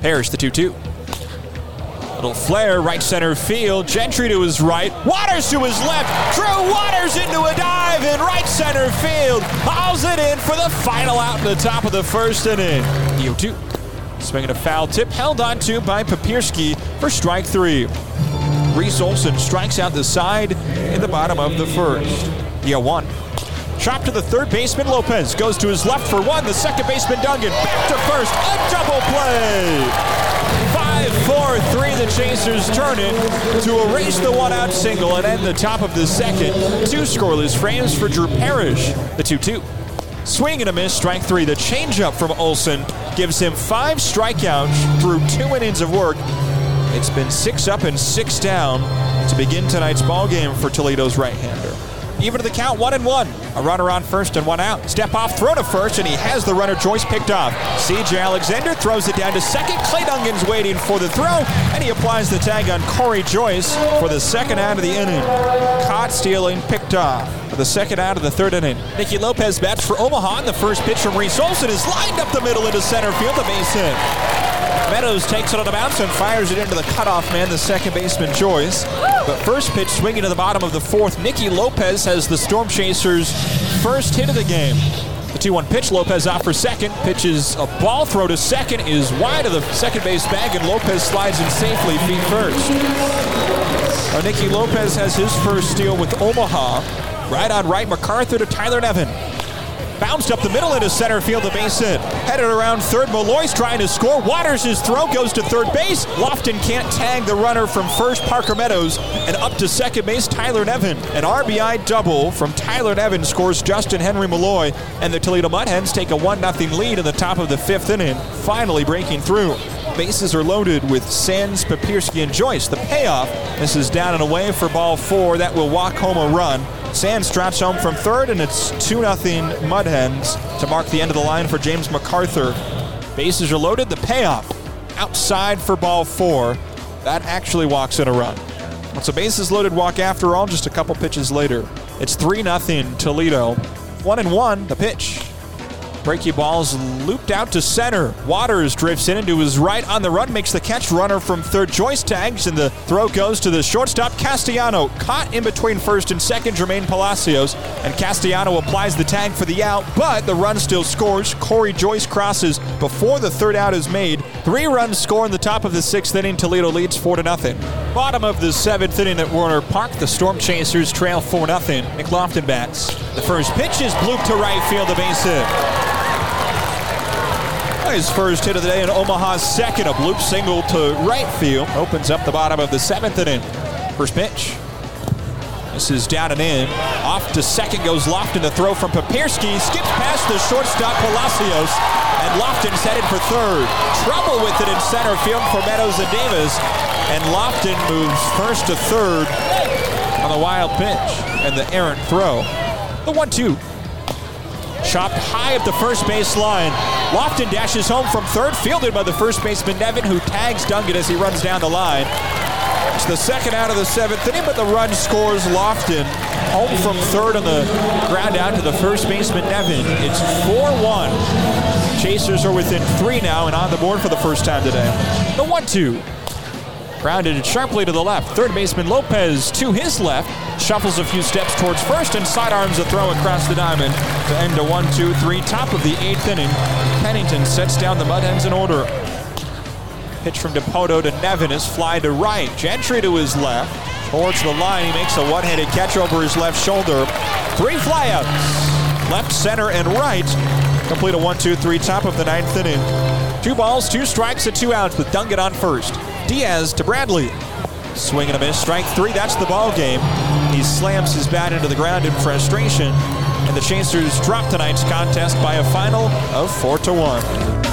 Parrish, the 2 2. Little flare, right center field. Gentry to his right. Waters to his left. Drew Waters into a dive in right center field. Hauls it in for the final out in the top of the first inning. EO 2. Swinging a foul tip, held on to by Papierski for strike three. Reese Olson strikes out the side in the bottom of the first. EO 1. Chop to the third baseman. Lopez goes to his left for one. The second baseman Dungan back to first. A double play. 5 4 3. The Chasers turn it to erase the one out single and end the top of the second. Two scoreless frames for Drew Parrish. The 2 2. Swing and a miss, strike three. The changeup from Olson gives him five strikeouts through two innings of work. It's been six up and six down to begin tonight's ball game for Toledo's right-hander. Even to the count, one and one. A runner on first and one out. Step off, throw to first, and he has the runner Joyce picked off. CJ Alexander throws it down to second. Clay Dungan's waiting for the throw, and he applies the tag on Corey Joyce for the second out of the inning. Caught stealing, picked off the second out of the third inning. Nicky Lopez bats for Omaha, and the first pitch from Reese Olson is lined up the middle into center field, the base hit. Meadows takes it on the bounce and fires it into the cutoff man, the second baseman Joyce. But first pitch swinging to the bottom of the fourth. Nicky Lopez has the Storm Chasers' first hit of the game. The 2 1 pitch, Lopez off for second. Pitches a ball throw to second, is wide of the second base bag, and Lopez slides in safely, feet first. Nicky Lopez has his first steal with Omaha. Right on right, McArthur to Tyler Nevin. Bounced up the middle into center field, the base hit. Headed around third, Malloy's trying to score. Waters' his throw goes to third base. Loftin can't tag the runner from first, Parker Meadows, and up to second base, Tyler Nevin. An RBI double from Tyler Nevin scores Justin Henry Malloy, and the Toledo Mudhens take a 1 0 lead in the top of the fifth inning, finally breaking through. Bases are loaded with Sands, Papierski, and Joyce. The payoff, this is down and away for ball four. That will walk home a run. Sands trots home from third, and it's 2 0 Mudhens to mark the end of the line for James McArthur. Bases are loaded. The payoff outside for ball four. That actually walks in a run. It's a bases loaded walk after all, just a couple pitches later. It's 3 0 Toledo. 1 and 1, the pitch. Breaky ball's looped out to center. Waters drifts in into his right on the run, makes the catch. Runner from third. Joyce tags, and the throw goes to the shortstop. Castellano caught in between first and second. Jermaine Palacios. And Castellano applies the tag for the out, but the run still scores. Corey Joyce crosses before the third out is made. Three runs score in the top of the sixth inning. Toledo leads 4 to nothing. Bottom of the seventh inning at Werner Park, the Storm Chasers trail 4 0. Nick Loftin bats. The first pitch is blooped to right field, a base hit. His first hit of the day in Omaha's second, a bloop single to right field. Opens up the bottom of the seventh inning. First pitch. This is down and in. Off to second goes Loftin. The throw from Papierski. Skips past the shortstop Palacios. And Loftin's headed for third. Trouble with it in center field for Meadows and Davis. And Loftin moves first to third on the wild pitch and the errant throw. The one two. Chopped high up the first base line. Loftin dashes home from third, fielded by the first baseman Nevin, who tags Dungan as he runs down the line. It's the second out of the seventh inning, but the run scores Loftin. Home from third on the ground out to the first baseman Nevin. It's 4-1. Chasers are within three now and on the board for the first time today. The 1-2. Grounded sharply to the left. Third baseman Lopez to his left. Shuffles a few steps towards first and sidearms a throw across the diamond to end a 1 2 3. Top of the eighth inning. Pennington sets down the Mudhens in order. Pitch from DePoto to Nevin is fly to right. Gentry to his left. Towards the line. He makes a one handed catch over his left shoulder. Three flyouts. Left, center, and right. Complete a 1 2 3. Top of the ninth inning. Two balls, two strikes, and two outs with Dungan on first. Diaz to Bradley. Swing and a miss. Strike three. That's the ball game. He slams his bat into the ground in frustration. And the Chasers drop tonight's contest by a final of 4 to 1.